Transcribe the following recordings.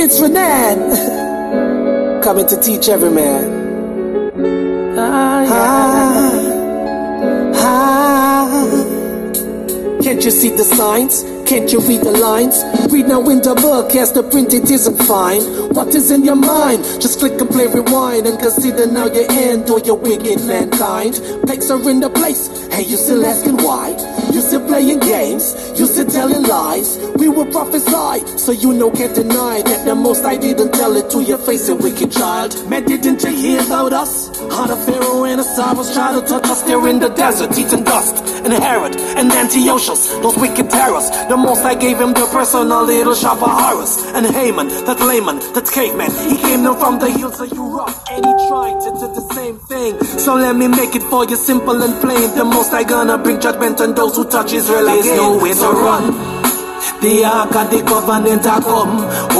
It's Renan coming to teach every man. Ah, yeah. ah, ah. Can't you see the signs? Can't you read the lines? Read now in the book, as the print it isn't fine. What is in your mind? Just click and play rewind and consider now your end or your wicked mankind. Plagues are in the place, hey, you still asking why? You still playing games, you still telling lies. We will prophesy, so you know can't deny that the most I didn't tell it to your face, a wicked child. Man, didn't you hear about us? How the Pharaoh and the Cyrus try to touch us there in the desert, eating dust. And Herod and Antiochus, those wicked terrors. The most I gave him the personal little shop of horrors. And Haman, that layman, that caveman, he came down from the hills of Europe. And he tried to do the same thing. So let me make it for you simple and plain. The most I gonna bring judgment on those who touch Israel again. There's nowhere to run. The ark of the covenant a come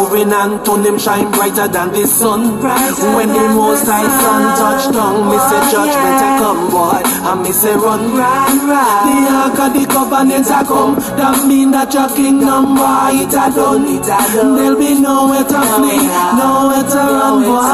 Moving on to them shine brighter than the sun. Brighter When the most high sun. Touch down Me say oh, judgment I come boy. And me say run, run, run The ark of the covenant a come. That mean that your kingdom boy it a done. It a done. There'll be nowhere to flee Nowhere to run boy.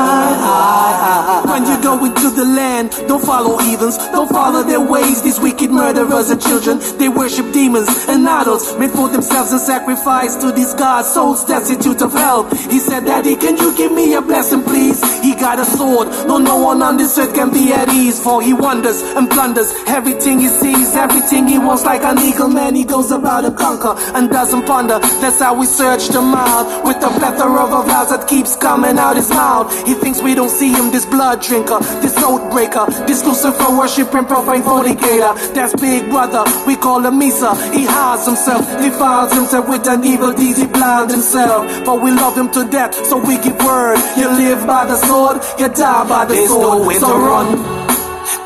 When you go into the land Don't follow heathens. Don't follow their ways. These wicked murderers and children They worship demons and idols. Made for themselves and sacrifice to these gods, souls destitute of help. He said, Daddy, can you give me a blessing, please? He got a sword, no, no one on this earth can be at ease, for he wonders and plunders everything he sees, everything he wants, like an eagle man. He goes about and conquer and doesn't ponder. That's how we search the mouth with a plethora of a vows that keeps coming out his mouth. He thinks we don't see him, this blood drinker, this oath breaker, this Lucifer worshiping profane fornicator. That's Big Brother, we call him Misa. He hides himself, defiles himself with an evil deed, he blinds himself. But we love him to death, so we give word. You live by the sword, you die by the There's sword. nowhere so to run.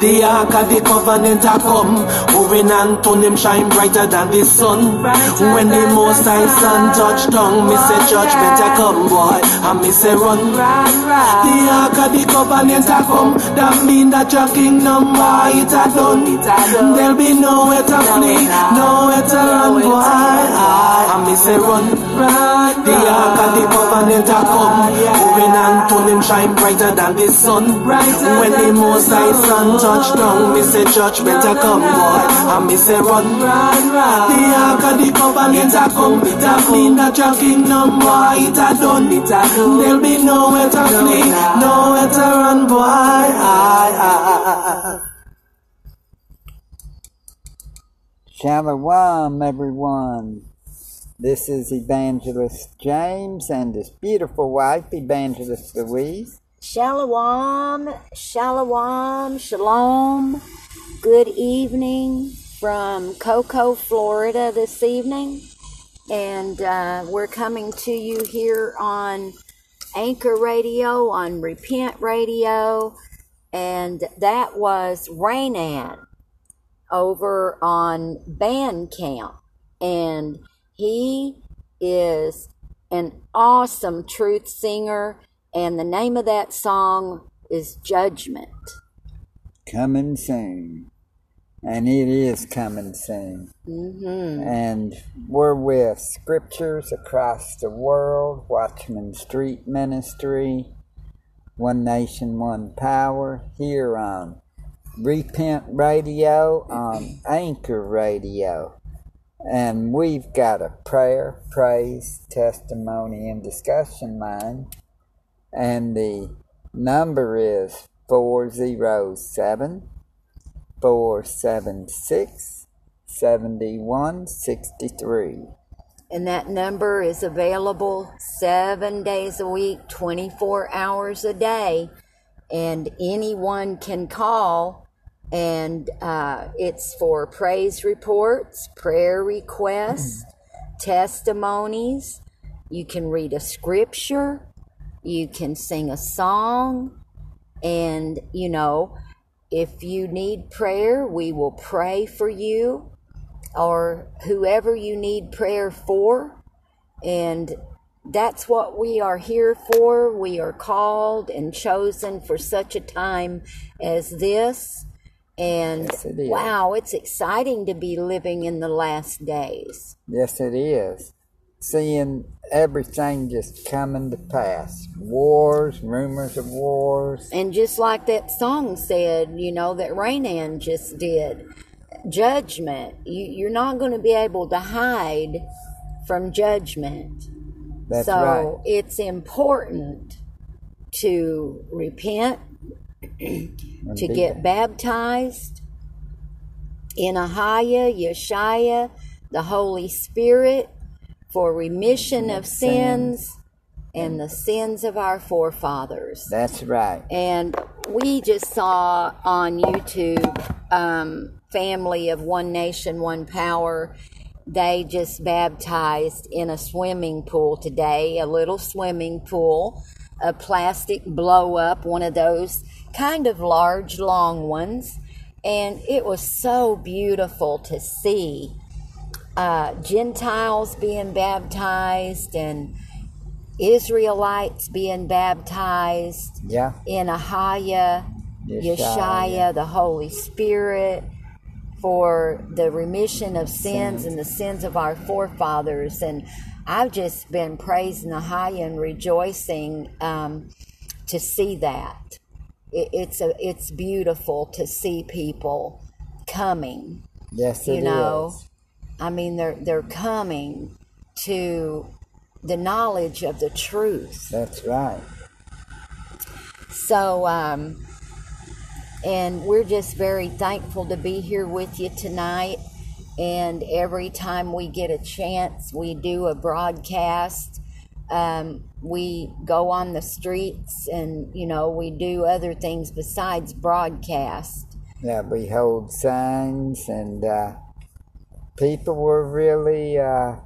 The ark of the covenant a come to him shine brighter than the sun. When the most high sun. touch down Me say oh, judgment a come boy And me say run. The ark of the covenant a come. That mean that your kingdom boy it a done. There'll be nowhere to flee Nowhere to run boy And me say run. The ark of the covenant a come to him shine brighter than the sun. When the most high sun touch down Me say judgment a come boy And me say run run, run. The ark of the covenant a come That mean that your kingdom boy it a done There'll be nowhere to flee Nowhere to run boy I, aye, aye. Shalom, everyone. This is Evangelist James and his beautiful wife, Evangelist Louise. Shalom, shalom, shalom. Good evening from Cocoa, Florida this evening. And uh, we're coming to you here on Anchor Radio, on Repent Radio. And that was Rainan over on Bandcamp. And he is an awesome truth singer. And the name of that song is Judgment. Coming soon. And it is coming soon. hmm And we're with Scriptures Across the World, Watchman Street Ministry, One Nation, One Power, here on Repent Radio, on Anchor Radio. And we've got a prayer, praise, testimony, and discussion line. And the number is 407 476 7163. And that number is available seven days a week, 24 hours a day. And anyone can call, and uh, it's for praise reports, prayer requests, testimonies. You can read a scripture, you can sing a song, and you know, if you need prayer, we will pray for you or whoever you need prayer for. And that's what we are here for. We are called and chosen for such a time as this. And Yes, it wow, it's exciting to be living in the last days. Yes, it is. Seeing everything just coming to pass. Wars, rumors of wars. And just like that song said, you know, that Rainan just did, judgment. You, you're not going to be able to hide from judgment. That's so right. it's important to repent, to get baptized in Ahaya, Yeshaya, the Holy Spirit, for remission of sins and the sins of our forefathers. That's right. And we just saw on YouTube, um, Family of One Nation, One Power. They just baptized in a swimming pool today, a little swimming pool, a plastic blow up, one of those kind of large, long ones. And it was so beautiful to see uh, Gentiles being baptized and Israelites being baptized Yeah. in Ahaya, Yeshaya. Yeshaya, the Holy Spirit, for the remission of sins and the sins of our forefathers. And I've just been praising Ahaya and rejoicing um, to see that. It, it's a, it's beautiful to see people coming. Yes, You it is. I mean, they're they're coming to the knowledge of the truth. That's right. So, um, and we're just very thankful to be here with you tonight. And every time we get a chance, we do a broadcast. Um, we go on the streets and, you know, we do other things besides broadcast. Yeah, we hold signs, and uh, people were really uh,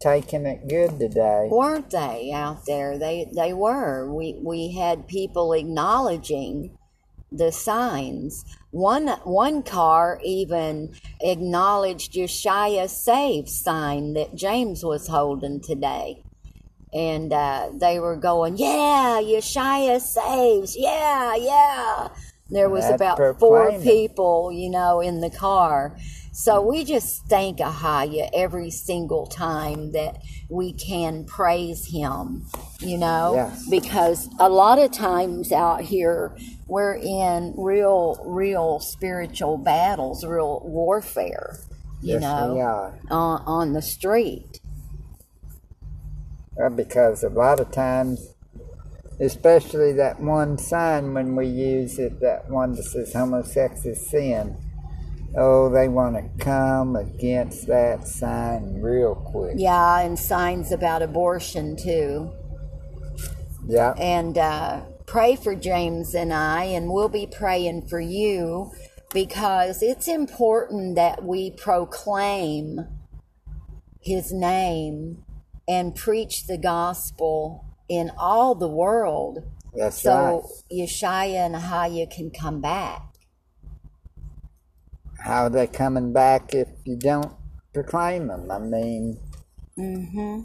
taking it good today. weren't they out there? They they were. We we had people acknowledging the signs. One one car even acknowledged Yeshaya Save sign that James was holding today. And uh, they were going, yeah, Yeshaya saves, yeah, yeah. There was That's about four people, you know, in the car. So we just thank Ahaya every single time that we can praise him, you know, Yes. because a lot of times out here we're in real, real spiritual battles, real warfare, you yes, know, we are. on, on the street. Well, because a lot of times, especially that one sign when we use it, that one that says homosexual is sin, oh, they want to come against that sign real quick. Yeah, and signs about abortion too. Yeah. and uh, pray for James and I, and we'll be praying for you because it's important that we proclaim his name and preach the gospel in all the world That's so right. Yeshaya and Ahaya can come back. How are they coming back if you don't proclaim them? I mean, Mm-hmm.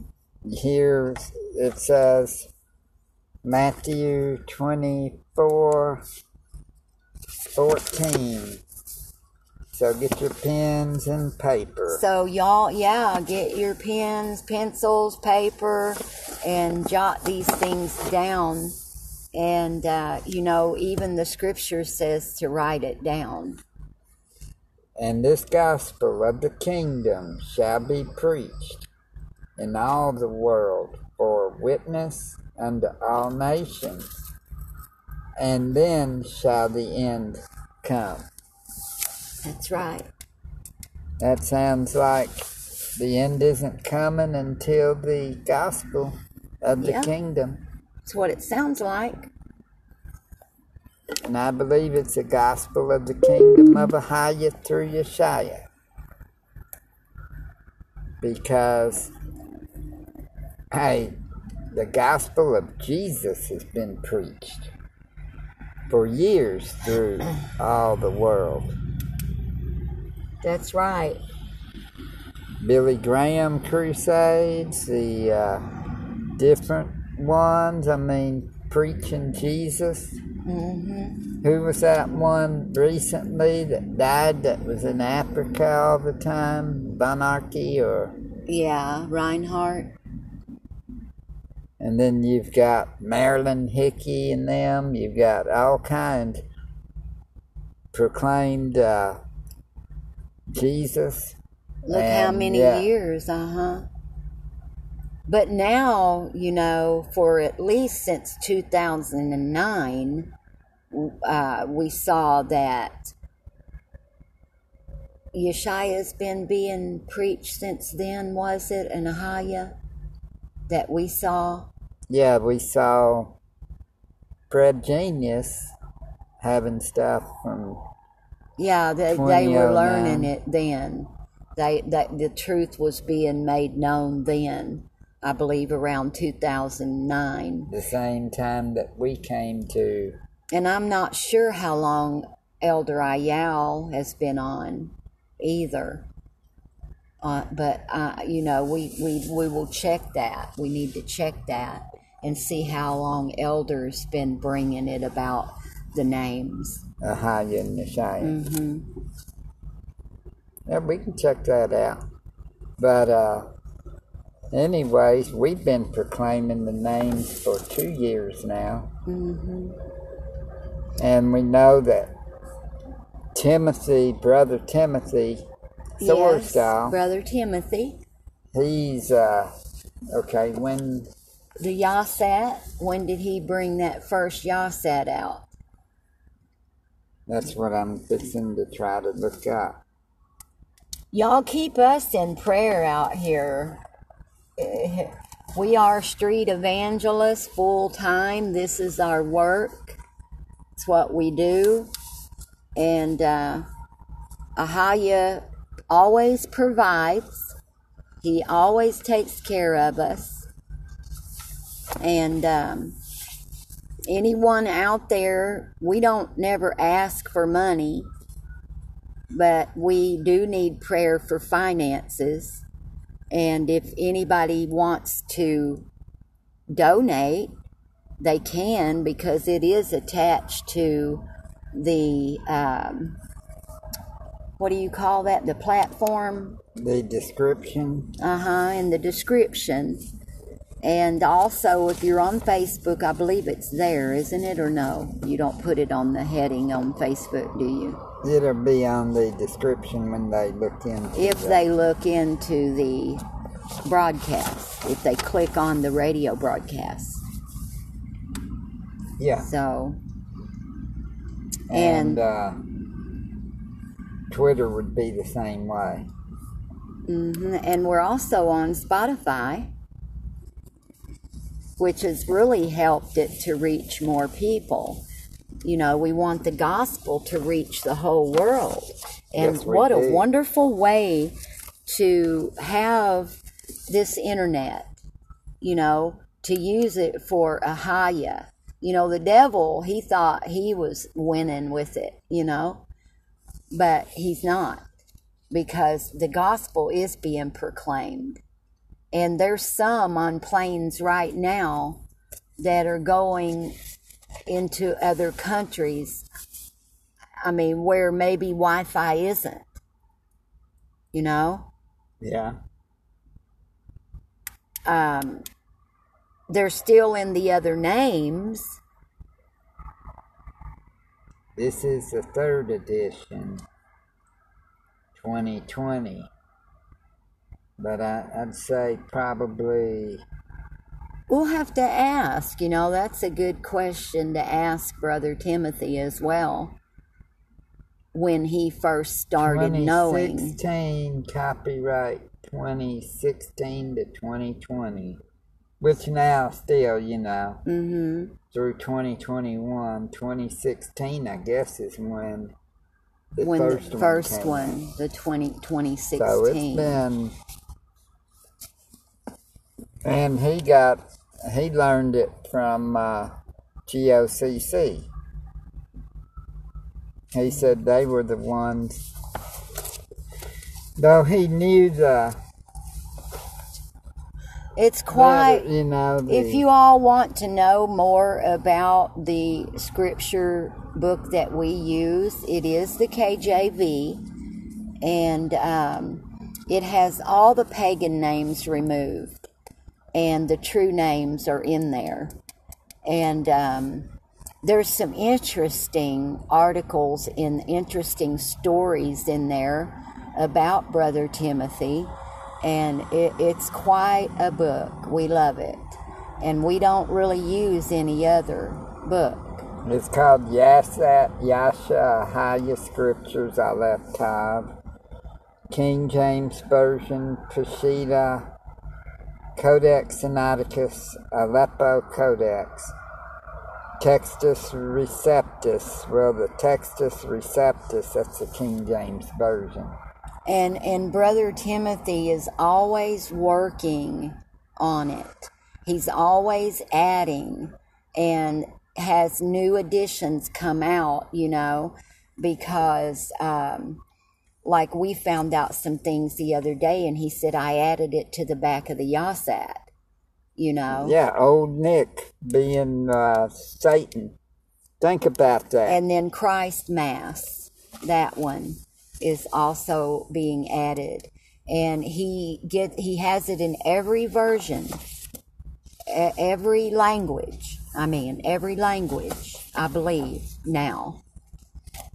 here it says Matthew 24 14. So get your pens and paper. So y'all, yeah, get your pens, pencils, paper, and jot these things down. And uh, you know, even the scripture says to write it down. And this gospel of the kingdom shall be preached in all the world for witness unto all nations, and then shall the end come. That's right. That sounds like the end isn't coming until the gospel of the Yeah. kingdom. That's what it sounds like. And I believe it's the gospel of the kingdom of Ahaya through Yeshaya. Because, hey, the gospel of Jesus has been preached for years through all the world. That's right. Billy Graham crusades, the uh, different ones. I mean, preaching Jesus. Mm-hmm. Who was that one recently that died that was in Africa all the time? Monarchy or? Yeah, Reinhard. And then you've got Marilyn Hickey and them. You've got all kinds proclaimed uh, Jesus. Look how many yeah. years, uh huh. But now, you know, for at least since 2009, uh, we saw that Yeshua's been being preached since then, was it? And Ahaya that we saw? Yeah, we saw Fred Genius having stuff from. Yeah, they, they were learning it then. They that the truth was being made known then. I believe around 2009. The same time that we came to. And I'm not sure how long Elder Ayal has been on either. Uh, but, uh, you know, we, we, we will check that. We need to check that and see how long Elder's been bringing it about the names. Ahaya and Yeshua. Mm-hmm. Yeah, we can check that out. But, uh, anyways, we've been proclaiming the names for two years now. Mm-hmm. And we know that Timothy, brother Timothy, Yes, Sourstyle, Brother Timothy. he's, uh, okay, when, The Yasat, when did he bring that first Yasat out? That's what I'm fixing to try to look up. Y'all keep us in prayer out here. We are street evangelists full time. This is our work. It's what we do. And uh, Ahaya always provides. He always takes care of us. And um, anyone out there, we don't never ask for money but we do need prayer for finances. And if anybody wants to donate, they can because it is attached to the um, what do you call that? The platform, The description, uh huh, in the description. And also, if you're on Facebook, I believe it's there, isn't it, or no? You don't put it on the heading on Facebook, do you? it'll be on the description when they look into if the- they look into the broadcast, if they click on the radio broadcast. Yeah. So, And, and- uh, Twitter would be the same way. Mm-hmm. and we're also on Spotify, which has really helped it to reach more people. You know, we want the gospel to reach the whole world. And Yes, what a wonderful way to have this internet, you know, to use it for Ahaya. You know, the devil, he thought he was winning with it, you know, but he's not because the gospel is being proclaimed. And there's some on planes right now that are going into other countries. I mean, where maybe Wi Fi isn't, you know? Yeah. Um, they're still in the other names. This is the third edition, 2020. But I, I'd say probably, We'll have to ask, you know, that's a good question to ask Brother Timothy as well when he first started knowing. 2016 copyright 2016 to 2020. Which now still, you know, Mm-hmm. through 2021, 2016, I guess, is when the When first the one first came one, the 20, 2016. So it's been, and he got, he learned it from uh, GOCC. He said they were the ones, though he knew the It's quite. you know, the, If you all want to know more about the scripture book that we use, it is the KJV, and um, it has all the pagan names removed, and the true names are in there. And um, there's some interesting articles and interesting stories in there about Brother Timothy, and it, it's quite a book. We love it, and we don't really use any other book. It's called Yasha, Yasha Haya Scriptures Aleptav, King James Version, Peshitta, Codex Sinaiticus, Aleppo Codex, Textus Receptus. Well, the Textus Receptus, that's the King James Version. and and brother timothy is always working on it he's always adding and has new additions come out you know because um like we found out some things the other day and he said i added it to the back of the yasat you know Yeah, old Nick being uh, Satan. Think about that. and then Christ Mass, that one is also being added, and he get he has it in every version, every language. I mean, every language, I believe now.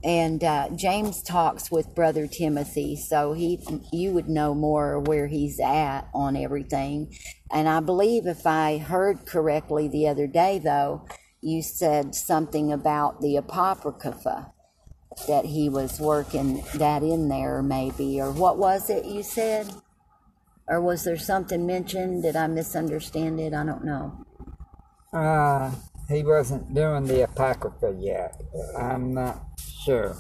And uh, James talks with Brother Timothy, so he you would know more where he's at on everything. And I believe if I heard correctly the other day, though, you said something about the Apocrypha that he was working that in there, maybe, or what was it you said? Or was there something mentioned? Did I misunderstand it? I don't know. Uh, he wasn't doing the Apocrypha yet. I'm not sure.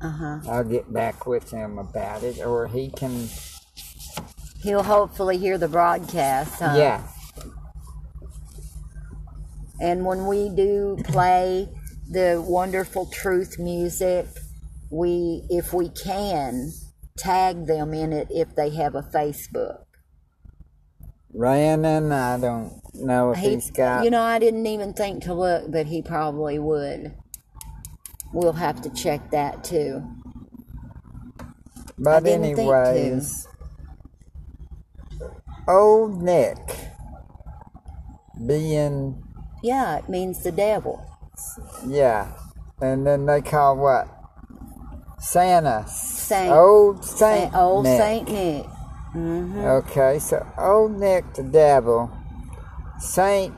Uh huh. I'll get back with him about it, or he can. He'll hopefully hear the broadcast. Huh? Yeah, And when we do play the wonderful truth music, we, if we can, tag them in it if they have a Facebook. Rainan, I don't know if He, he's got. you know, I didn't even think to look, but he probably would. We'll have to check that too. but anyways, old Nick being Yeah, it means the devil. yeah, and then they call what Santa Saint. old Saint Saint, old Nick. Saint Nick. Mm-hmm. Okay, so old Nick the devil, Saint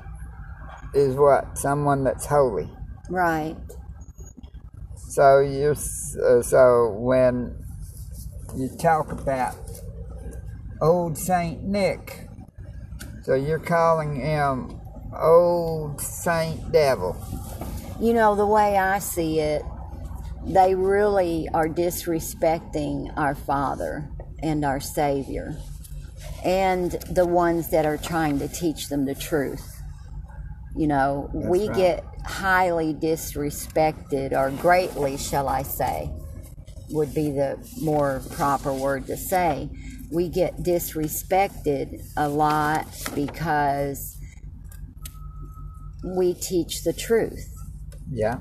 is what someone that's holy. Right. So you uh, so when you talk about old Saint Nick, so you're calling him old Saint Devil. You know, the way I see it, they really are disrespecting our Father and our Savior and the ones that are trying to teach them the truth. You know, we right. get highly disrespected, or greatly, shall I say, would be the more proper word to say. We get disrespected a lot because we teach the truth Yeah,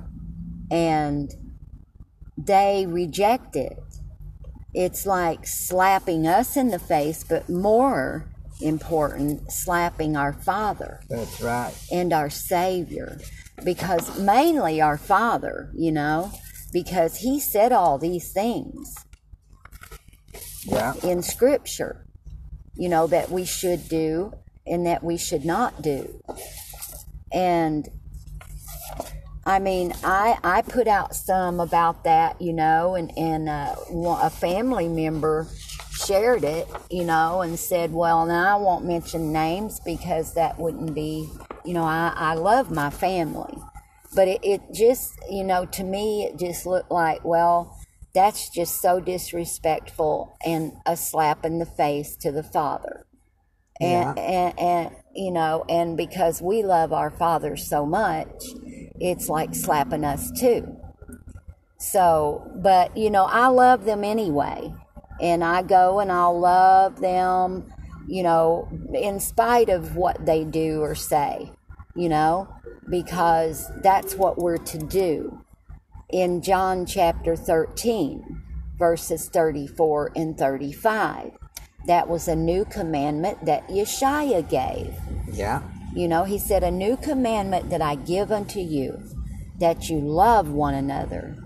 and they reject it. It's like slapping us in the face, but more important, slapping our Father that's right. and our Savior. Because mainly our Father, you know, because He said all these things Yeah, in Scripture, you know, that we should do and that we should not do. And I mean, I I put out some about that, you know, and and uh, a family member shared it, you know, and said, "Well, now I won't mention names because that wouldn't be, you know, I I love my family." But it, it just, you know, to me, it just looked like, well, that's just so disrespectful and a slap in the face to the father. And, and, and, you know, and because we love our father so much, it's like slapping us too. So, but, you know, I love them anyway. And I go and I'll love them you know, in spite of what they do or say, you know, because that's what we're to do. In John chapter 13, verses 34 and 35, that was a new commandment that Yeshua gave. Yeah. You know, he said, A new commandment that I give unto you, that you love one another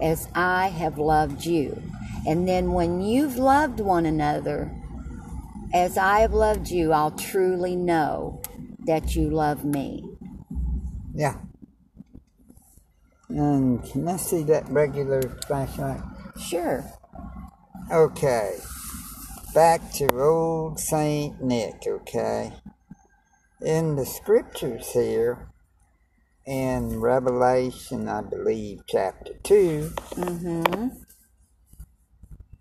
as I have loved you. And then when you've loved one another as I have loved you, I'll truly know that you love me. Yeah. And can I see that regular flashlight? Sure. Okay. Back to old Saint Nick, okay? In the scriptures here, in Revelation, I believe, chapter 2, Mm-hmm.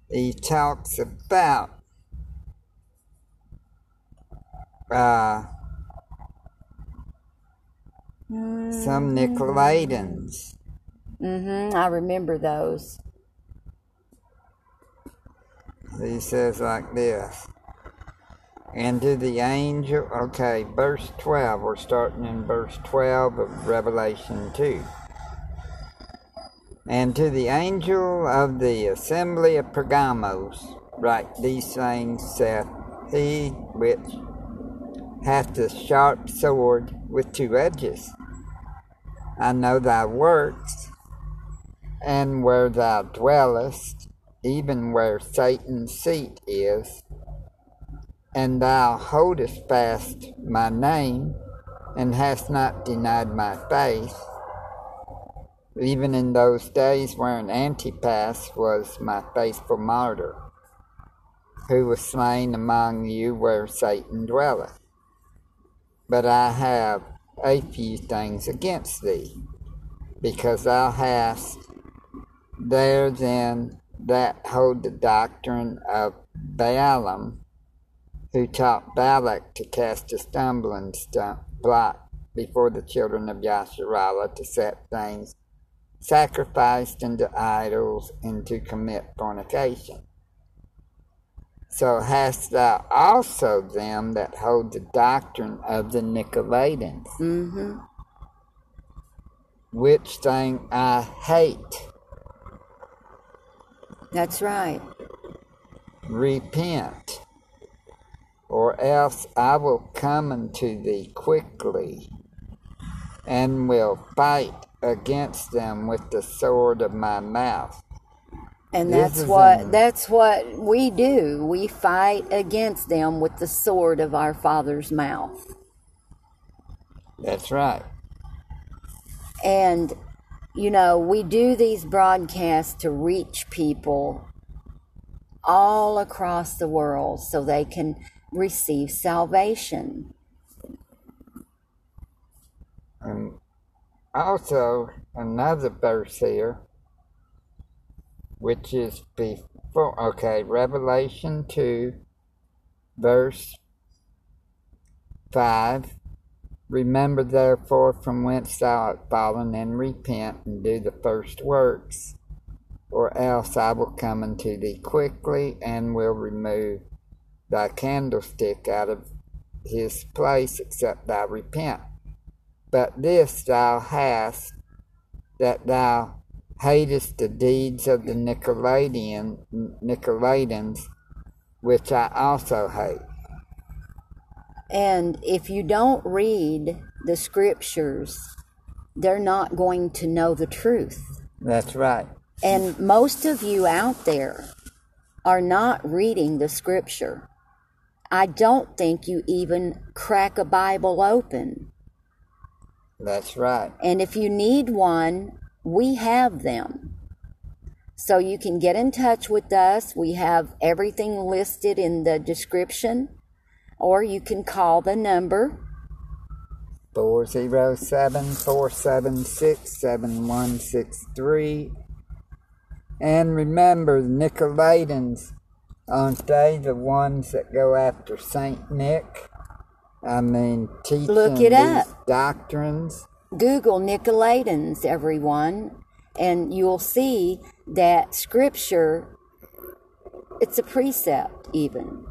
he talks about uh, some Nicolaitans. Mm-hmm. I remember those. He says like this. And to the angel, okay, verse 12, we're starting in verse 12 of Revelation 2. And to the angel of the assembly of Pergamos, write these things saith he which hath a sharp sword with two edges. I know thy works, and where thou dwellest, even where Satan's seat is, and thou holdest fast my name, and hast not denied my faith, even in those days wherein Antipas was my faithful martyr, who was slain among you where Satan dwelleth. But I have a few things against thee, because thou hast there then that hold the doctrine of Balaam, who taught Balak to cast a stumbling st- block before the children of Yasharallah to set things sacrificed unto idols and to commit fornication. So hast thou also them that hold the doctrine of the Nicolaitans, Mm-hmm. which thing I hate. That's right. repent, or else I will come unto thee quickly, and will fight against them with the sword of my mouth. And that's what that's what we do. We fight against them with the sword of our Father's mouth. That's right. And you know, we do these broadcasts to reach people all across the world so they can receive salvation. And also another verse here, which is before, okay, Revelation 2, verse 5. Remember therefore from whence thou art fallen, and repent, and do the first works, or else I will come unto thee quickly, and will remove thy candlestick out of his place, except thou repent. But this thou hast, that thou hatest the deeds of the Nicolaitan, Nicolaitans, which I also hate. And if you don't read the scriptures, they're not going to know the truth. That's right. And most of you out there are not reading the scripture. I don't think you even crack a Bible open. That's right. And if you need one, we have them. So you can get in touch with us. We have everything listed in the description, or you can call the number 407 476 7163. And remember, the Nicolaitans, aren't they the ones that go after Saint Nick? I mean, teaching Look it these up. doctrines. Google Nicolaitans, everyone, and you'll see that scripture, it's a precept even.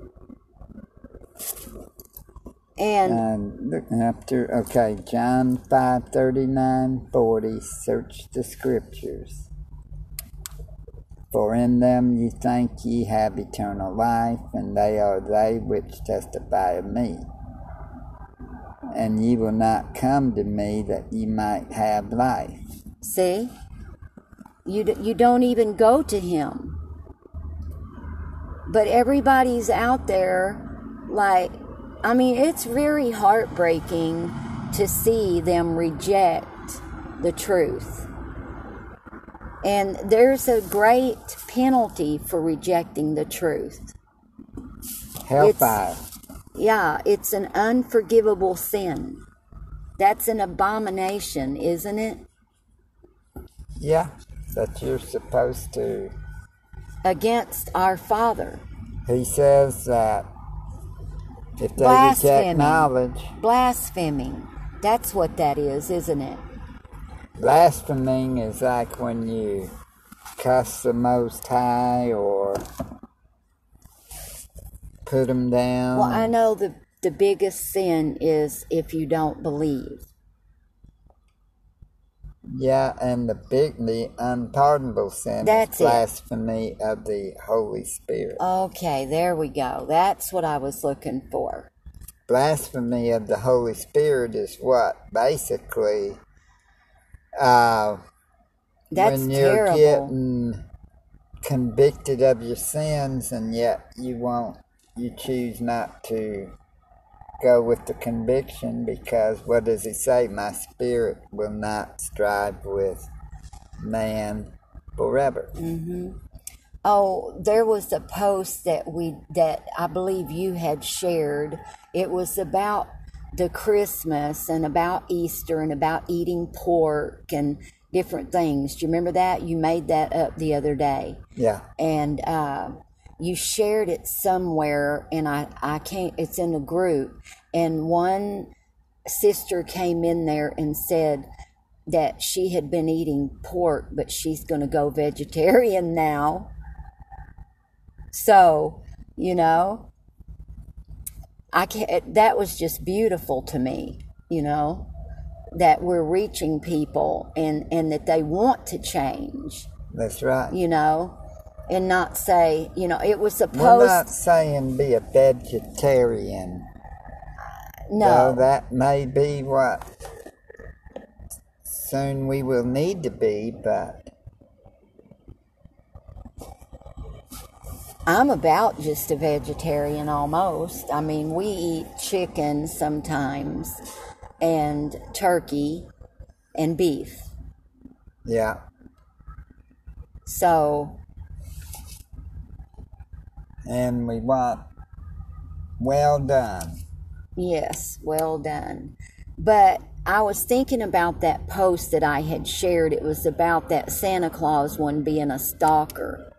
And up to okay, John five thirty nine forty. Search the scriptures. For in them ye think ye have eternal life, and they are they which testify of me. And ye will not come to me that ye might have life. see, you d- you don't even go to him. But everybody's out there, like, I mean, it's very heartbreaking to see them reject the truth. And there's a great penalty for rejecting the truth. Hellfire. Yeah, it's an unforgivable sin. That's an abomination, isn't it? Yeah, that you're supposed to. Against our Father. He says that if they Blasphemy. reject knowledge, Blaspheming. That's what that is, isn't it? blaspheming is like when you cuss the Most High or put them down. Well, I know the, the biggest sin is if you don't believe. Yeah, and the big, the unpardonable sin That's is it. blasphemy of the Holy Spirit. Okay, there we go. That's what I was looking for. blasphemy of the Holy Spirit is what basically, uh, That's when you're terrible. getting convicted of your sins and yet you won't, you choose not to go with the conviction because what does he say? My spirit will not strive with man forever. Mhm. Oh, there was a post that we that I believe you had shared. It was about the Christmas and about Easter and about eating pork and different things. Do you remember that? You made that up the other day. Yeah. and uh, you shared it somewhere and I, I can't it's in a group. And one sister came in there and said that she had been eating pork but she's going to go vegetarian now. So you know i can't that was just beautiful to me you know that we're reaching people and and that they want to change. That's right. you know, and not say, you know, it was supposed. We're not saying be a vegetarian. Uh, no, Though that may be what soon we will need to be, but I'm about just a vegetarian almost. I mean, we eat chicken sometimes, and turkey, and beef. yeah, So, and we want well done. yes, well done. But I was thinking about that post that I had shared. It was about that Santa Claus one being a stalker.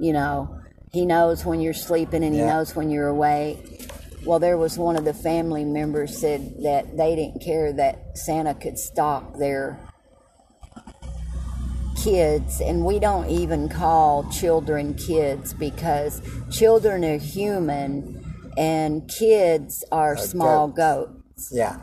You know, he knows when you're sleeping and he Yeah. knows when you're awake. Well, there was one of the family members said that they didn't care that Santa could stalk their kids, and we don't even call children kids because children are human and kids are small goats. goats Yeah,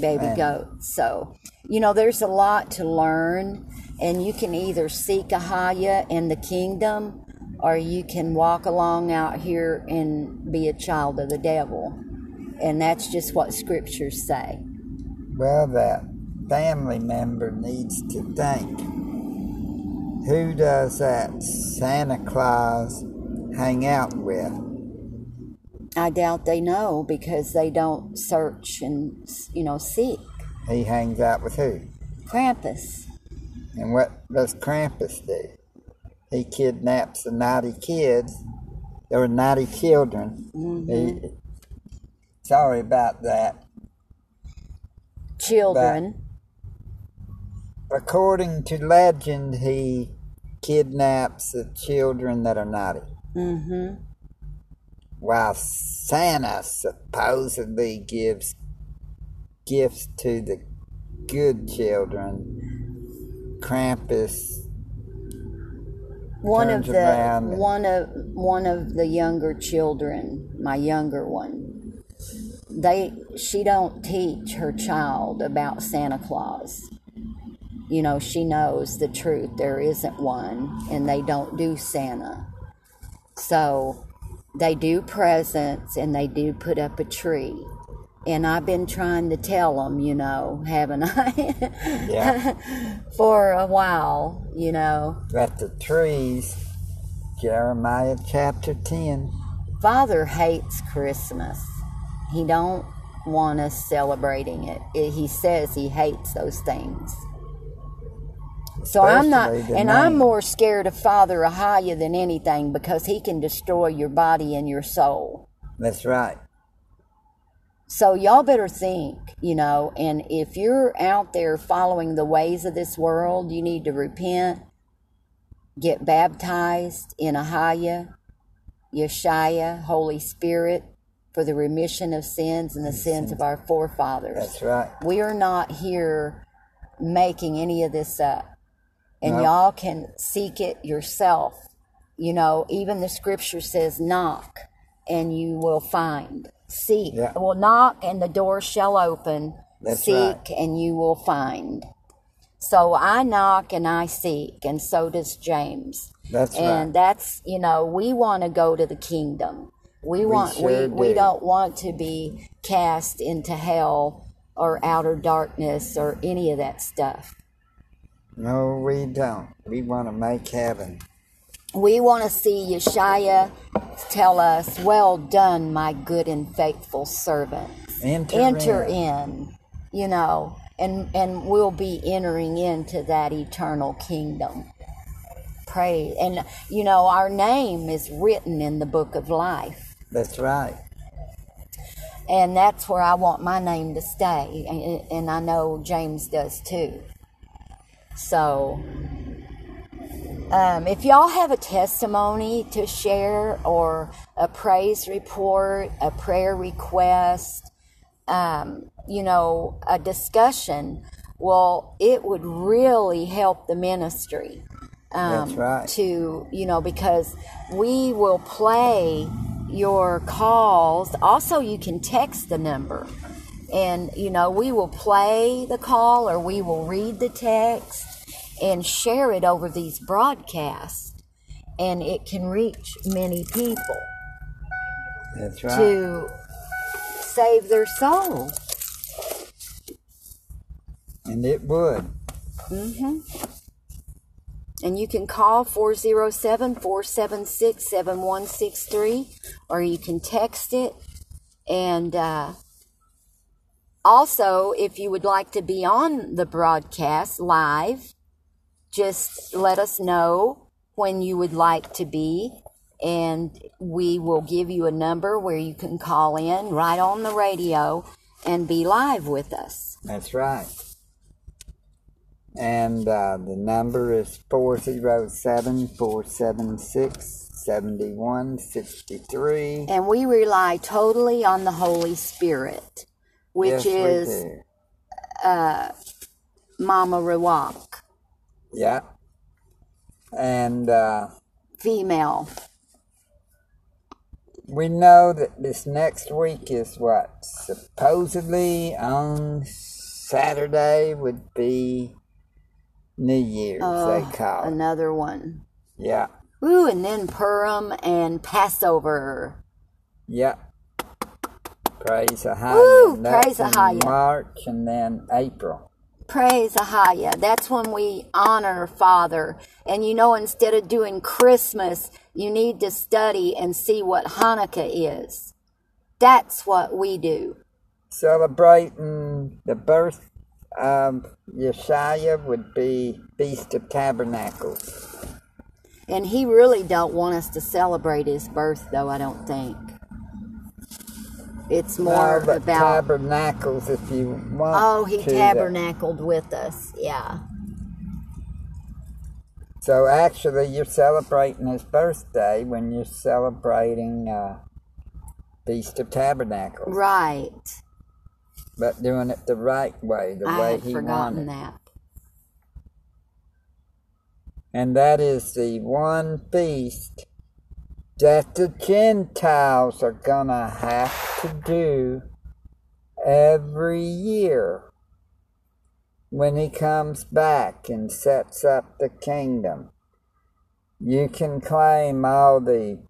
baby goats. So, you know, there's a lot to learn, and you can either seek Ahaya in the kingdom, or you can walk along out here and be a child of the devil. And that's just what scriptures say. well, that family member needs to think who does that Santa Claus hang out with? I doubt they know because they don't search and, you know, seek. He hangs out with who? Krampus. And what does Krampus do? He kidnaps the naughty kids, There were naughty children. He- mm-hmm. sorry about that. Children. According to legend, he kidnaps the children that are naughty. Mm-hmm. While Santa supposedly gives gifts to the good children, Krampus one of the one of one of the younger children, my younger one, they she don't teach her child about Santa Claus. You know, she knows the truth. There isn't one, and they don't do Santa. So they do presents and they do put up a tree. And I've been trying to tell them, you know, haven't I? Yeah. For a while, you know. At the trees, Jeremiah chapter 10. Father hates Christmas. He don't want us celebrating. It- He says he hates those things. So I'm not, and I'm more scared of Father Ahaya than anything because he can destroy your body and your soul. That's right. So y'all better think, you know, and if you're out there following the ways of this world, you need to repent, get baptized in Ahaya, Yeshaya, Holy Spirit, for the remission of sins and the sins of our forefathers. That's right. We are not here making any of this up. And No. y'all can seek it yourself. You know, even the scripture says, knock and you will find. Seek. Yeah. Well, knock and the door shall open. That's seek right. and you will find. So I knock and I seek, and so does James. That's and right. that's you know we want to go to the kingdom. We want sure we we don't want to be cast into hell or outer darkness or any of that stuff. No, we don't. We want to make heaven. We want to see Yeshaya tell us, "Well done, my good and faithful servant." Enter, Enter in. in, you know, and and we'll be entering into that eternal kingdom. Pray, and you know, our name is written in the book of life. That's right. and that's where I want my name to stay, and, and I know James does too. So, um, if y'all have a testimony to share, or a praise report, a prayer request, um, you know, a discussion, well, it would really help the ministry um, That's right. to you know because we will play your calls also you can text the number and you know we will play the call or we will read the text and share it over these broadcasts and it can reach many people That's right. to save their soul And it would. Mhm. And you can call 407 476 7163 or you can text it. And uh, also, if you would like to be on the broadcast live, just let us know when you would like to be. And we will give you a number where you can call in right on the radio and be live with us. That's right. And uh, the number is 407 476 7163. And we rely totally on the Holy Spirit, which Yes, is do. Mama Rawak, Yeah. And uh, female. we know that this next week is what? Supposedly on Saturday would be New Year's, they call it. Another one. Yeah. Ooh, and then Purim and Passover. Yeah. Praise Ahaya. Woo, praise Ahaya. March and then April. Praise Ahaya. That's when we honor Father. And you know, instead of doing Christmas, you need to study and see what Hanukkah is. That's what we do. Celebrating the birth of Yeshua would be Feast of Tabernacles. And he really don't want us to celebrate his birth, though, I don't think. It's more No, about. Tabernacles if you want oh, he to, tabernacled with us. Yeah. So actually you're celebrating his birthday when you're celebrating uh, Feast of Tabernacles. Right. But doing it the right way, the I way had he forgotten wanted. that. And that is the one feast that the Gentiles are going to have to do every year when he comes back and sets up the kingdom. You can claim all the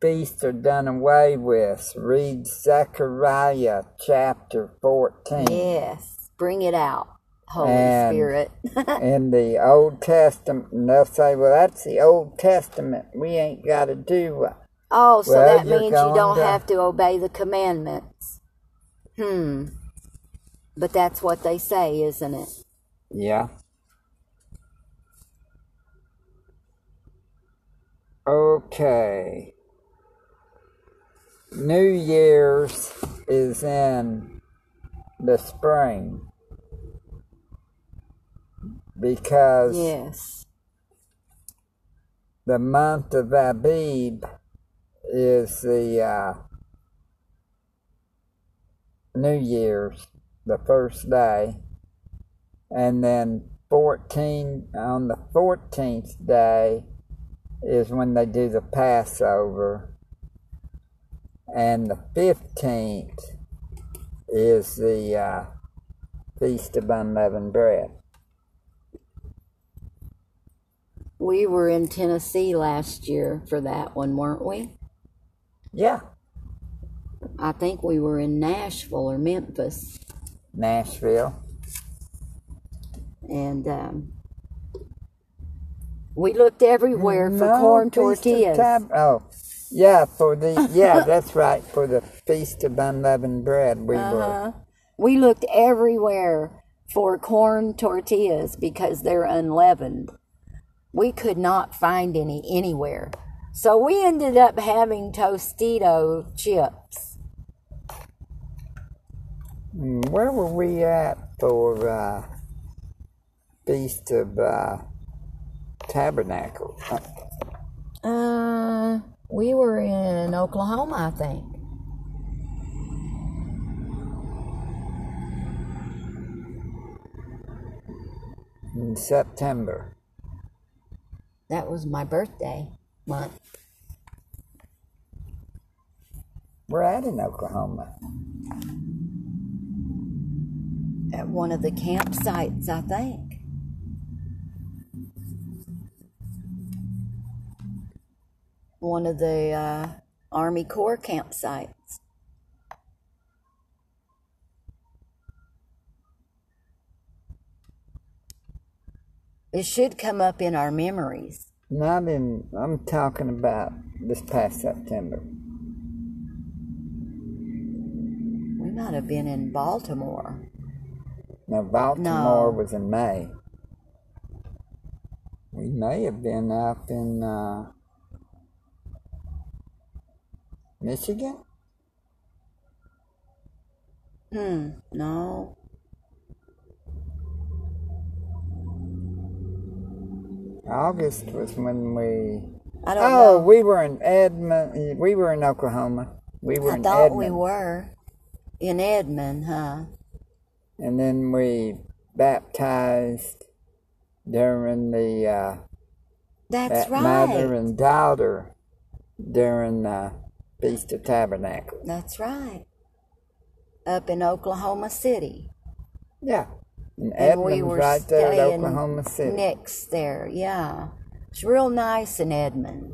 feasts are done away with. Read Zechariah chapter 14. Yes. Bring it out, Holy And- Spirit. in the Old Testament, and they'll say, well, that's the Old Testament. We ain't got to do what. oh, so Well, that means you don't to- have to obey the commandments. Hmm. But that's what they say, isn't it? Yeah. Okay. New Year's is in the spring because Yes. the month of Abib is the uh, New Year's, the first day, and then 14 on the 14th day is when they do the Passover, and the 15th is the uh, Feast of Unleavened Bread. We were in Tennessee last year for that one, weren't we? Yeah, I think we were in Nashville or Memphis. Nashville. And um, we looked everywhere for No, corn tortillas. Oh, yeah, for the yeah, that's right, for the Feast of Unleavened Bread. We were Uh-huh. We looked everywhere for corn tortillas because they're unleavened. We could not find any anywhere. So we ended up having Tostito chips. Mm, where were we at for uh, Feast of uh, Tabernacle? Uh, Uh, we were in Oklahoma, I think. in September. That was my birthday month. We're at in Oklahoma. At one of the campsites, I think. One of the uh, Army Corps campsites. It should come up in our memories. Not in. I'm talking about this past September. We might have been in Baltimore. Now Baltimore No. was in May. We may have been up in uh, Michigan. Hmm, no. August was when we. I don't Oh, know. we were in Edmond. We were in Oklahoma. We were I in thought Edmond, we were in Edmond, huh? and then we baptized during the uh, That's that right. mother and daughter during the Feast of Tabernacle. That's right. Up in Oklahoma City. Yeah, and And we were right there at Oklahoma City. next there, yeah. It's real nice in Edmond.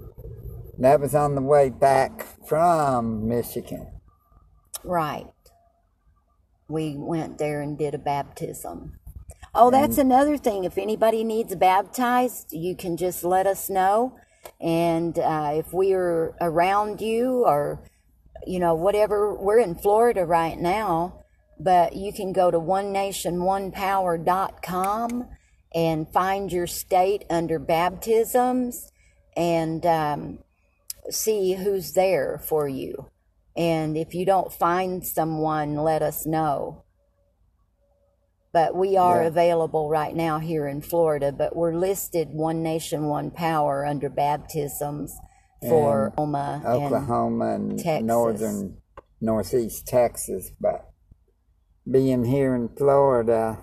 That was on the way back from Michigan. Right. We went there and did a baptism. Oh, that's another thing. If anybody needs baptized, you can just let us know. And uh, if we are around you or, you know, whatever, we're in Florida right now, but you can go to onenationonepower.com and find your state under baptisms and um, see who's there for you. And if you don't find someone, let us know. But we are Yeah. available right now here in Florida, but we're listed One Nation, One Power under baptisms for Oklahoma. and- Oklahoma and, Texas. northern, northeast Texas. But being here in Florida,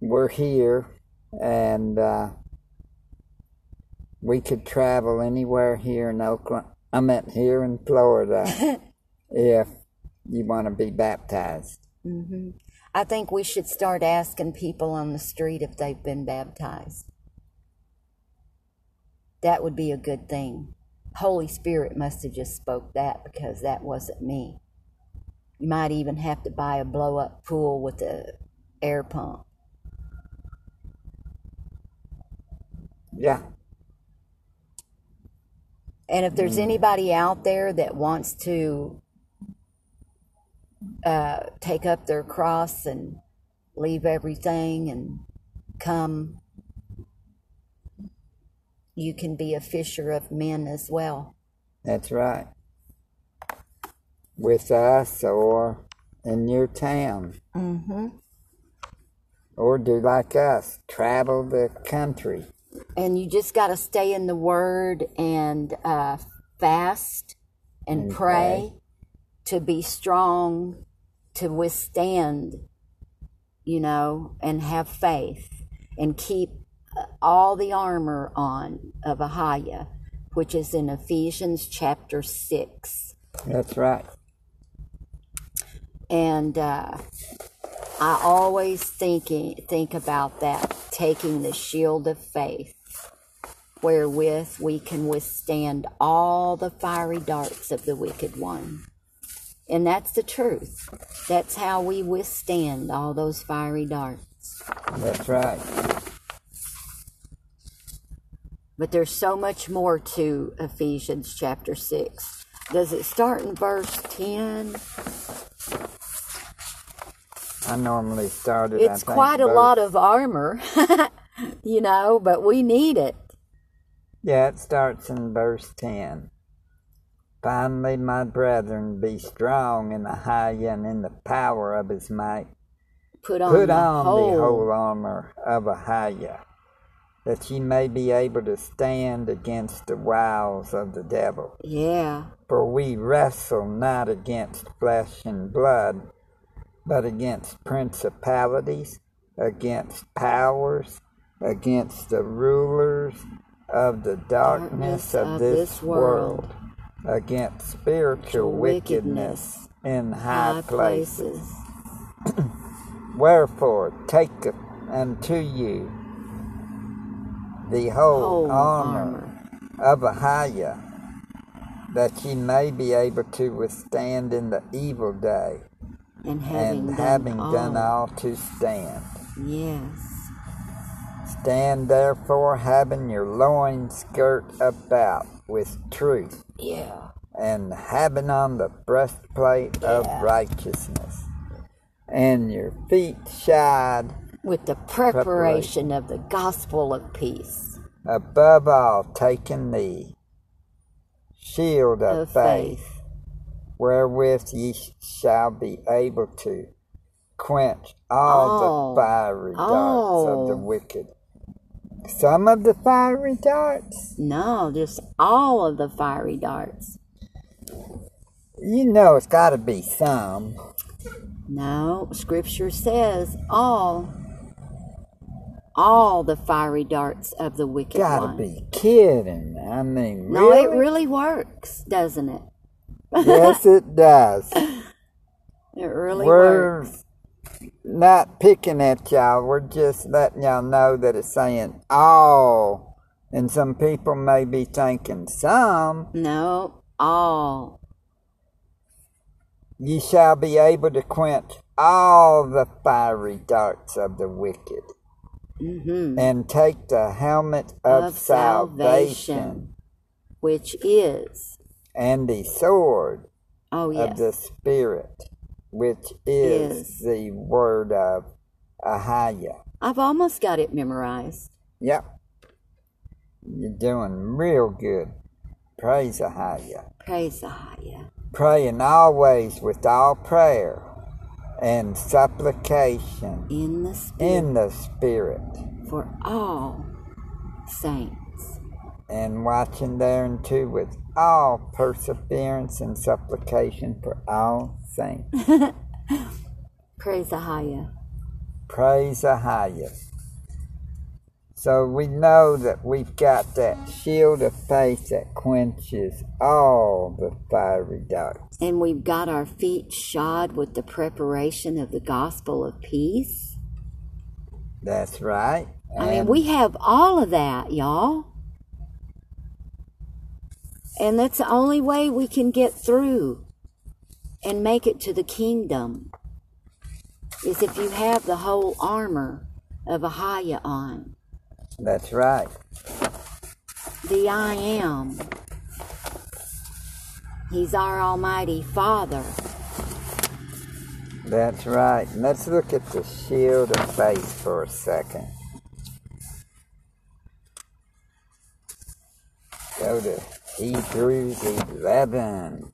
we're here and uh, we could travel anywhere here in Oakland. I meant here in Florida, if you want to be baptized. hmm I think we should start asking people on the street if they've been baptized. That would be a good thing. Holy Spirit must have just spoke that because that wasn't me. You might even have to buy a blow up pool with a air pump. Yeah, And if there's anybody out there that wants to uh, take up their cross and leave everything and come, you can be a fisher of men as well. that's right. With us or in your town. Mm-hmm. Or do like us, travel the country. And you just got to stay in the Word and uh, fast and And pray to be strong, to withstand, you know, and have faith and keep uh, all the armor on of Ahaya, which is in Ephesians chapter 6. That's right. And uh, I always thinking think about that, taking the shield of faith, wherewith we can withstand all the fiery darts of the wicked one. And that's the truth. That's how we withstand all those fiery darts. That's right. But there's so much more to Ephesians chapter 6. Does it start in verse 10? I normally started. It's quite a lot of armor, you know, but we need it. Yeah, it starts in verse 10. Finally, my brethren, be strong in the high and in the power of his might. Put on, Put the, on whole, the whole armor of Ahaya, that ye may be able to stand against the wiles of the devil. Yeah. For we wrestle not against flesh and blood, but against principalities, against powers, against the rulers of the darkness, of, this, world, against spiritual wickedness in high, places. places. Wherefore, take unto you the whole, Whole armor, of Ahaya, that ye may be able to withstand in the evil day, And having, and done, having all. done all to stand. Yes. Stand therefore, having your loins girt about with truth, Yeah. and having on the breastplate of righteousness, and your feet shod With the preparation of the gospel of peace, above all taking the shield of, of faith, faith, wherewith ye shall be able to quench all All. the oh. fiery darts of the oh. wicked. Some of the fiery darts, No, just all of the fiery darts. you know, it's got to be some. No, Scripture says all. All the fiery darts of the wicked Gotta one. be kidding. I mean, No, really? it really works, doesn't it? Yes, it does. It really We're works. not picking at y'all. We're just letting y'all know that it's saying all. And some people may be thinking some. No, all. Ye shall be able to quench all the fiery darts of the wicked, hmm and take the helmet of, Of salvation, salvation. Which is, and the sword oh yes, of the Spirit, which is, Is. the word of Ahaya. I've almost got it memorized. Yep. You're doing real good. Praise Ahaya. Praise Ahaya. Praying always with all prayer and supplication In the Spirit in the Spirit. for all saints. and watching there and too with all perseverance and supplication for all saints. Praise Ahaya. Praise Ahaya. So we know that we've got that shield of faith that quenches all the fiery darts. And we've got our feet shod with the preparation of the gospel of peace. That's right. I mean, we have all of that, y'all. And that's the only way we can get through and make it to the kingdom is if you have the whole armor of Ahaya on. That's right. The I am. He's our Almighty Father. That's right. And let's look at the shield of faith for a second. Go to Hebrews 11.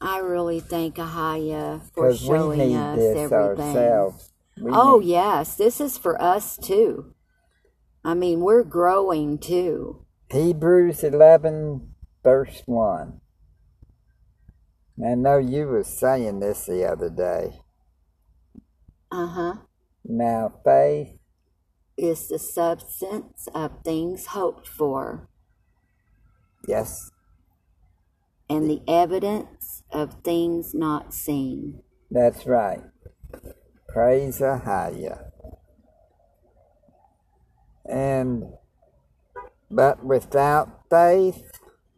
I really thank Ahaya for showing us this everything. ourselves. We Oh, need- yes, this is for us too. I mean, we're growing too. Hebrews 11, verse 1. I know you were saying this the other day. Uh huh. Now faith Is the substance of things hoped for Yes, and the evidence of things not seen. that's right. Praise Ahaya. And but without faith,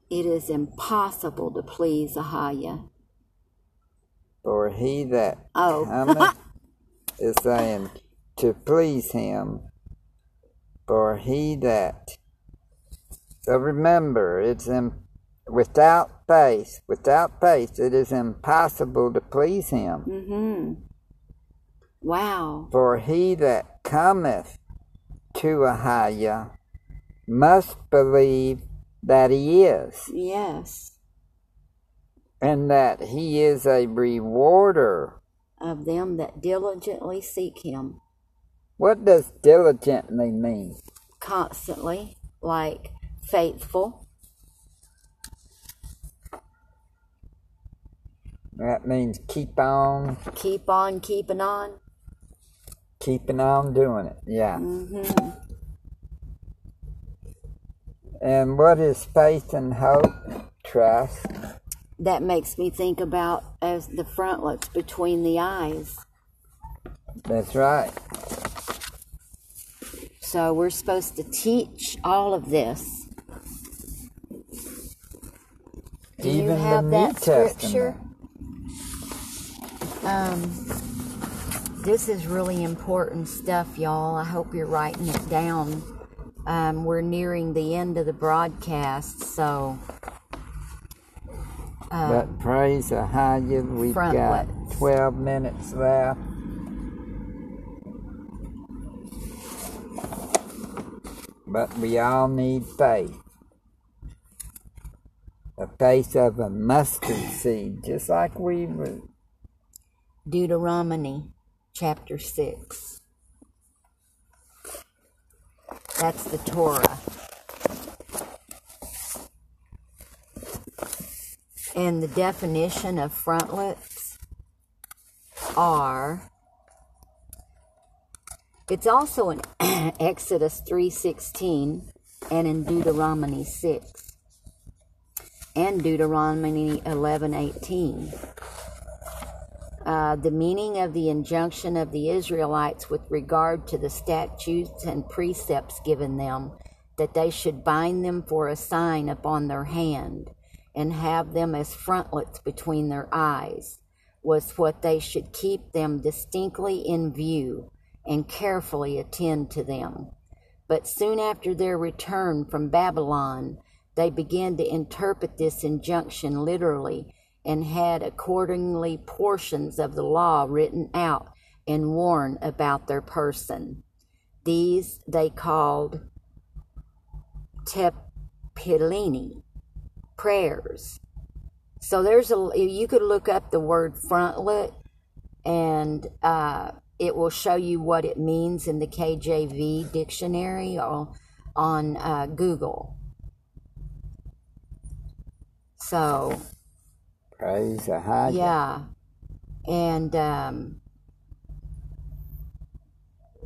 It is impossible to please Ahaya. for he that Oh. cometh is saying to please him, for he that. So remember, it's in, without faith. Without faith, it is impossible to please him. Mm-hmm. Wow. For he that cometh to Ahaya must believe that he is, Yes. and that he is a rewarder. Of them that diligently seek him What does diligently mean? constantly, like faithful. That means keep on, Keep on keeping on. keeping on doing it. Yeah. Mm-hmm. And what is faith and hope? Trust. That makes me think about as the frontlets between the eyes. That's right. So we're supposed to teach all of this. Do you have the that scripture? Um, this is really important stuff, y'all. I hope you're writing it down. Um, we're nearing the end of the broadcast, so but praise Ahaya, we've got frontlets. 12 minutes left. But we all need faith. The faith of a mustard seed, just like we were. Deuteronomy chapter 6. That's the Torah. And the definition of frontlets are it's also in Exodus 3:16 and in Deuteronomy 6 and Deuteronomy 11:18 uh, the meaning of the injunction of the Israelites with regard to the statutes and precepts given them, that they should bind them for a sign upon their hand, and have them as frontlets between their eyes, was what they should keep them distinctly in view, and carefully attend to them. But soon after their return from Babylon, they began to interpret this injunction literally and had accordingly portions of the law written out and worn about their person. These they called tephillin, prayers. So there's a you could look up the word frontlet and uh, it will show you what it means in the KJV dictionary or on uh, Google. So Praise Ahaya. yeah, and um,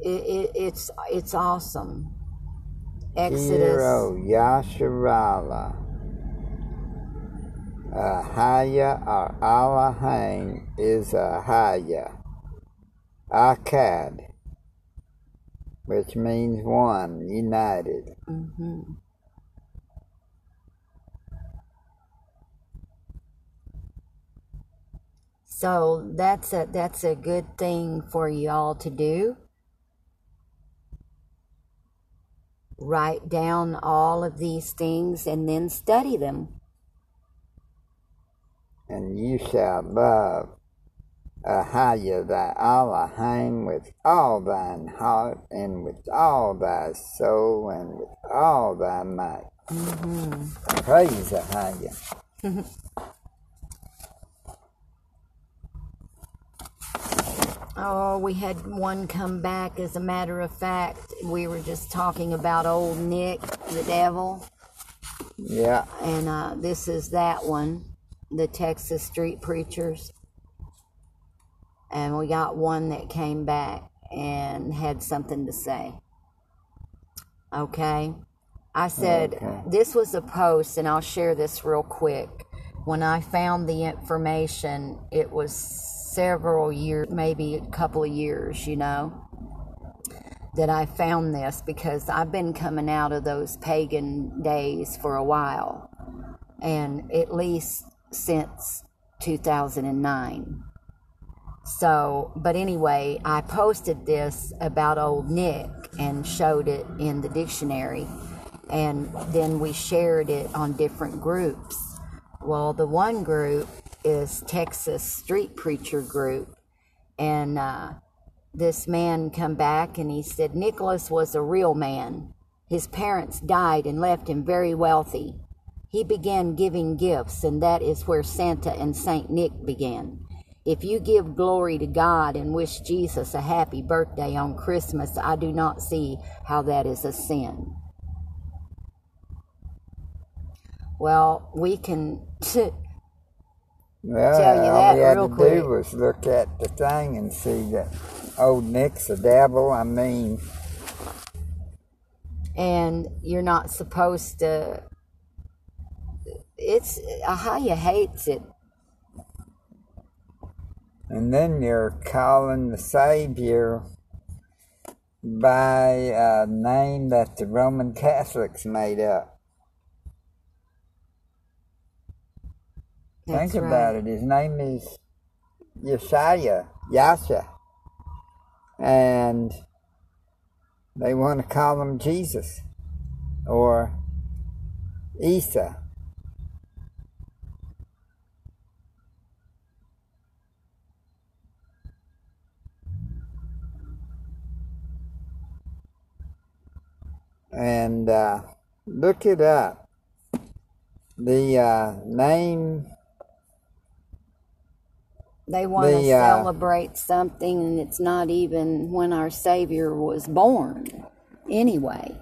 it, it, it's it's awesome. Exodus. Hero Yasharala. Ahaya or Alahain is Ahaya. Echad, which means one, united. hmm So that's a that's a good thing for you all to do. Write down all of these things and then study them. And you shall love Ahaya thy Elohim with all thine heart and with all thy soul and with all thy might. hmm Praise Ahaya. Oh, we had one come back. As a matter of fact, we were just talking about old Nick, the devil, Yeah, and uh, this is that one, the Texas Street Preachers. And we got one that came back and had something to say. Okay. I said, Okay. this was a post, and I'll share this real quick. When I found the information, it was several years, maybe a couple of years, you know, that I found this because I've been coming out of those pagan days for a while, and at least since 2009. So, but anyway, I posted this about old Nick and showed it in the dictionary, and then we shared it on different groups. Well, the one group is Texas Street Preacher Group, and uh, this man come back and he said Nicholas was a real man. His parents died and left him very wealthy. He began giving gifts, and that is where Santa and Saint Nick began. If you give glory to God and wish Jesus a happy birthday on Christmas, I do not see how that is a sin. Well, we can. well, Tell you all that we had real to quick. do was look at the thing and see that old Nick's a devil. I mean, and you're not supposed to. It's Ahaya hates it. And then you're calling the Savior by a name that the Roman Catholics made up. That's Think about right. it. His name is Yeshaya, Yasha. And they want to call him Jesus or Isa. And uh, look it up. The uh, name They want to The, uh, celebrate something, and it's not even when our Savior was born. Anyway,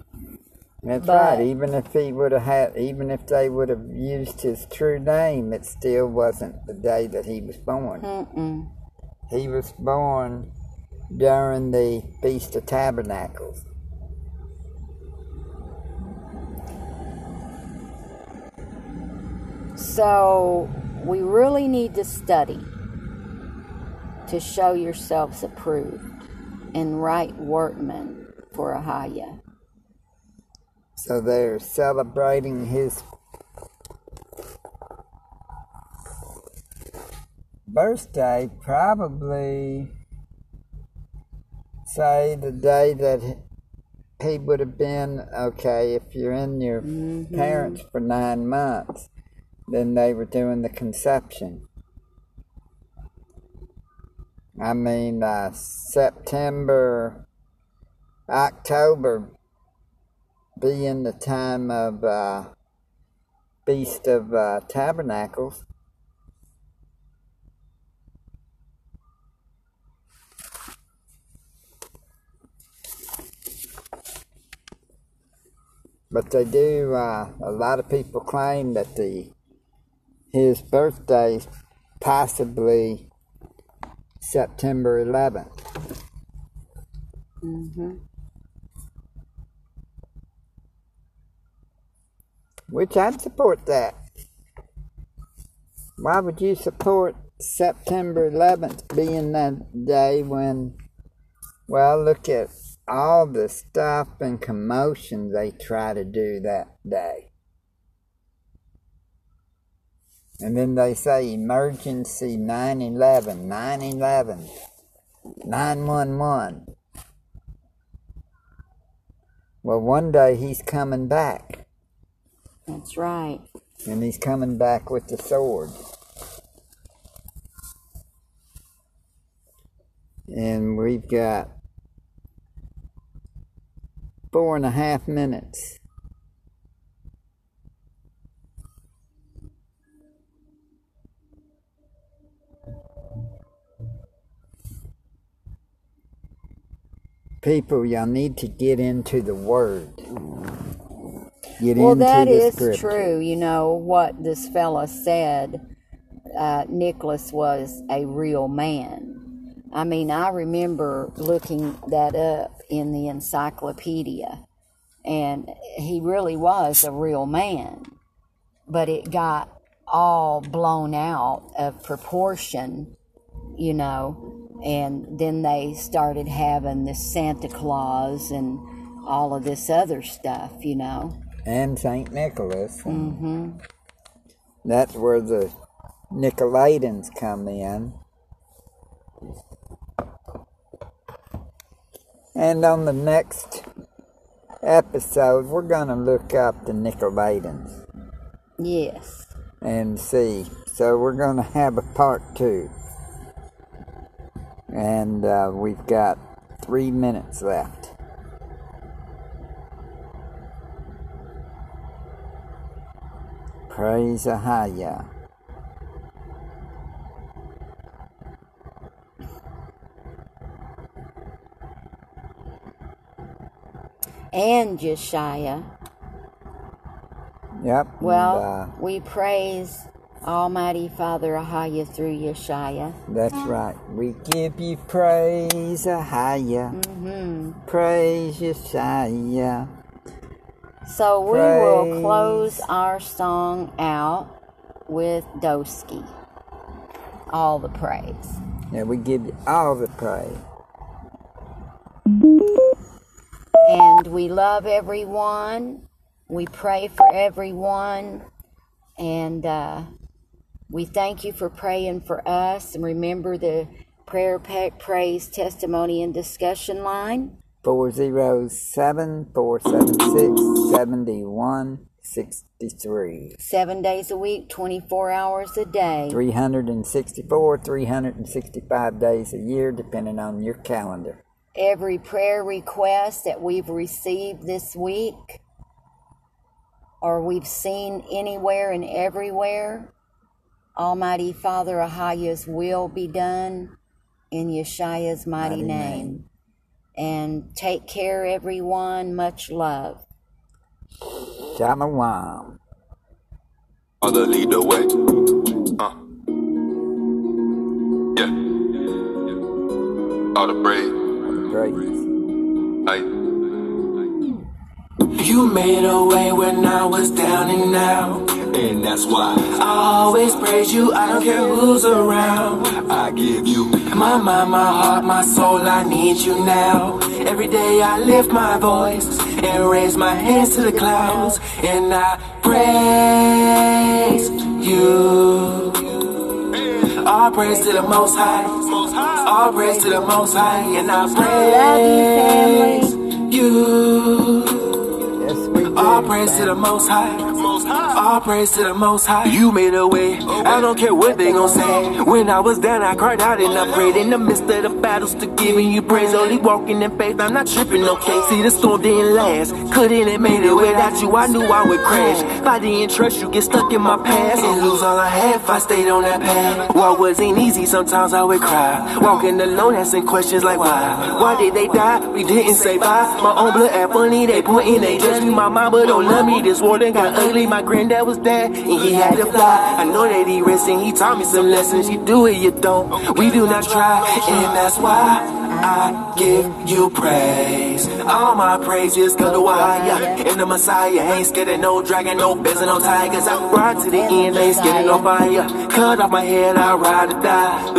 That's But- right. Even if he would have had, even if they would have used his true name, it still wasn't the day that he was born. Mm-mm. He was born during the Feast of Tabernacles. So we really need to study to show yourselves approved and right workmen for Ahaya. So they're celebrating his birthday, probably say the day that he- he would have been okay if you're in your mm-hmm. parents for nine months then they were doing the conception i mean uh, september october being the time of uh, feast of uh, tabernacles But they do. Uh, a lot of people claim that the his birthday possibly September 11th. Mm-hmm. Which I'd support that. Why would you support September 11th being that day when, well, look at all the stuff and commotion they try to do that day. And then they say emergency 911, 911, 911. Well, one day he's coming back. That's right. And he's coming back with the sword. And we've got four and a half minutes. People, y'all need to get into the Word. Get well, that is scripture. true. You know what this fella said. Uh, Nicholas was a real man. I mean, I remember looking that up in the encyclopedia, and he really was a real man. But it got all blown out of proportion, you know, and then they started having this Santa Claus and all of this other stuff, you know. and Saint Nicholas. Mm hmm That's where the Nicolaitans come in. And on the next episode, we're going to look up the Nicolaitans Yes. and see. So we're going to have a part two. And uh, we've got three minutes left. Praise Ahaya. And Yeshaya. Yep. Well, and, uh, we praise Almighty Father Ahaya through Yeshaya. that's right. We give you praise, Ahaya. hmm Praise Yeshaya. So we will close our song out with Doski. All the praise. Yeah, we give you all the praise. And we love everyone. We pray for everyone. And uh, we thank you for praying for us. And remember the prayer pack praise testimony and discussion line. 407 476 7163. Seven days a week, 24 hours a day. 364, 365 days a year, depending on your calendar. Every prayer request that we've received this week or we've seen anywhere and everywhere, Almighty Father Ahaya's will be done in Yeshua's mighty, Mighty name. name. And take care, everyone. Much love. Shalom. Father, lead the way. Uh. Yeah. All the brave. Praise. Hey. You made a way when I was down and out. And that's why I always praise you, I don't care who's around. I give you My mind, my heart, my soul, I need you now. Every day I lift my voice and raise my hands to the clouds. And I praise you. All praise to the Most High. All praise to the Most High. And I praise you. All praise to the Most High. All praise to the Most High. You made a way. I don't care what they gon' say. When I was down, I cried out and I prayed in the midst of the battles. to giving you praise. Only walking in faith. I'm not tripping, okay? See, the storm didn't last. Couldn't have made it without you. I knew I would crash. If I didn't trust you, get stuck in my past and lose all I had if I stayed on that path. Walk wasn't easy. Sometimes I would cry. Walking alone, asking questions like why? Why did they die? We didn't say bye. My own blood act funny. They pointing, they judge me. My mama don't love me. This war done got ugly. My granddad was dead and he had to fly. I know that he resting. He taught me some lessons. You do it, you don't. We do not try, and that's why. I give you praise. All my praises go to why in the Messiah. Ain't scared of no dragon, no bears, and no tigers. I ride to the end, ain't scared of no fire. Cut off my head, I ride or die.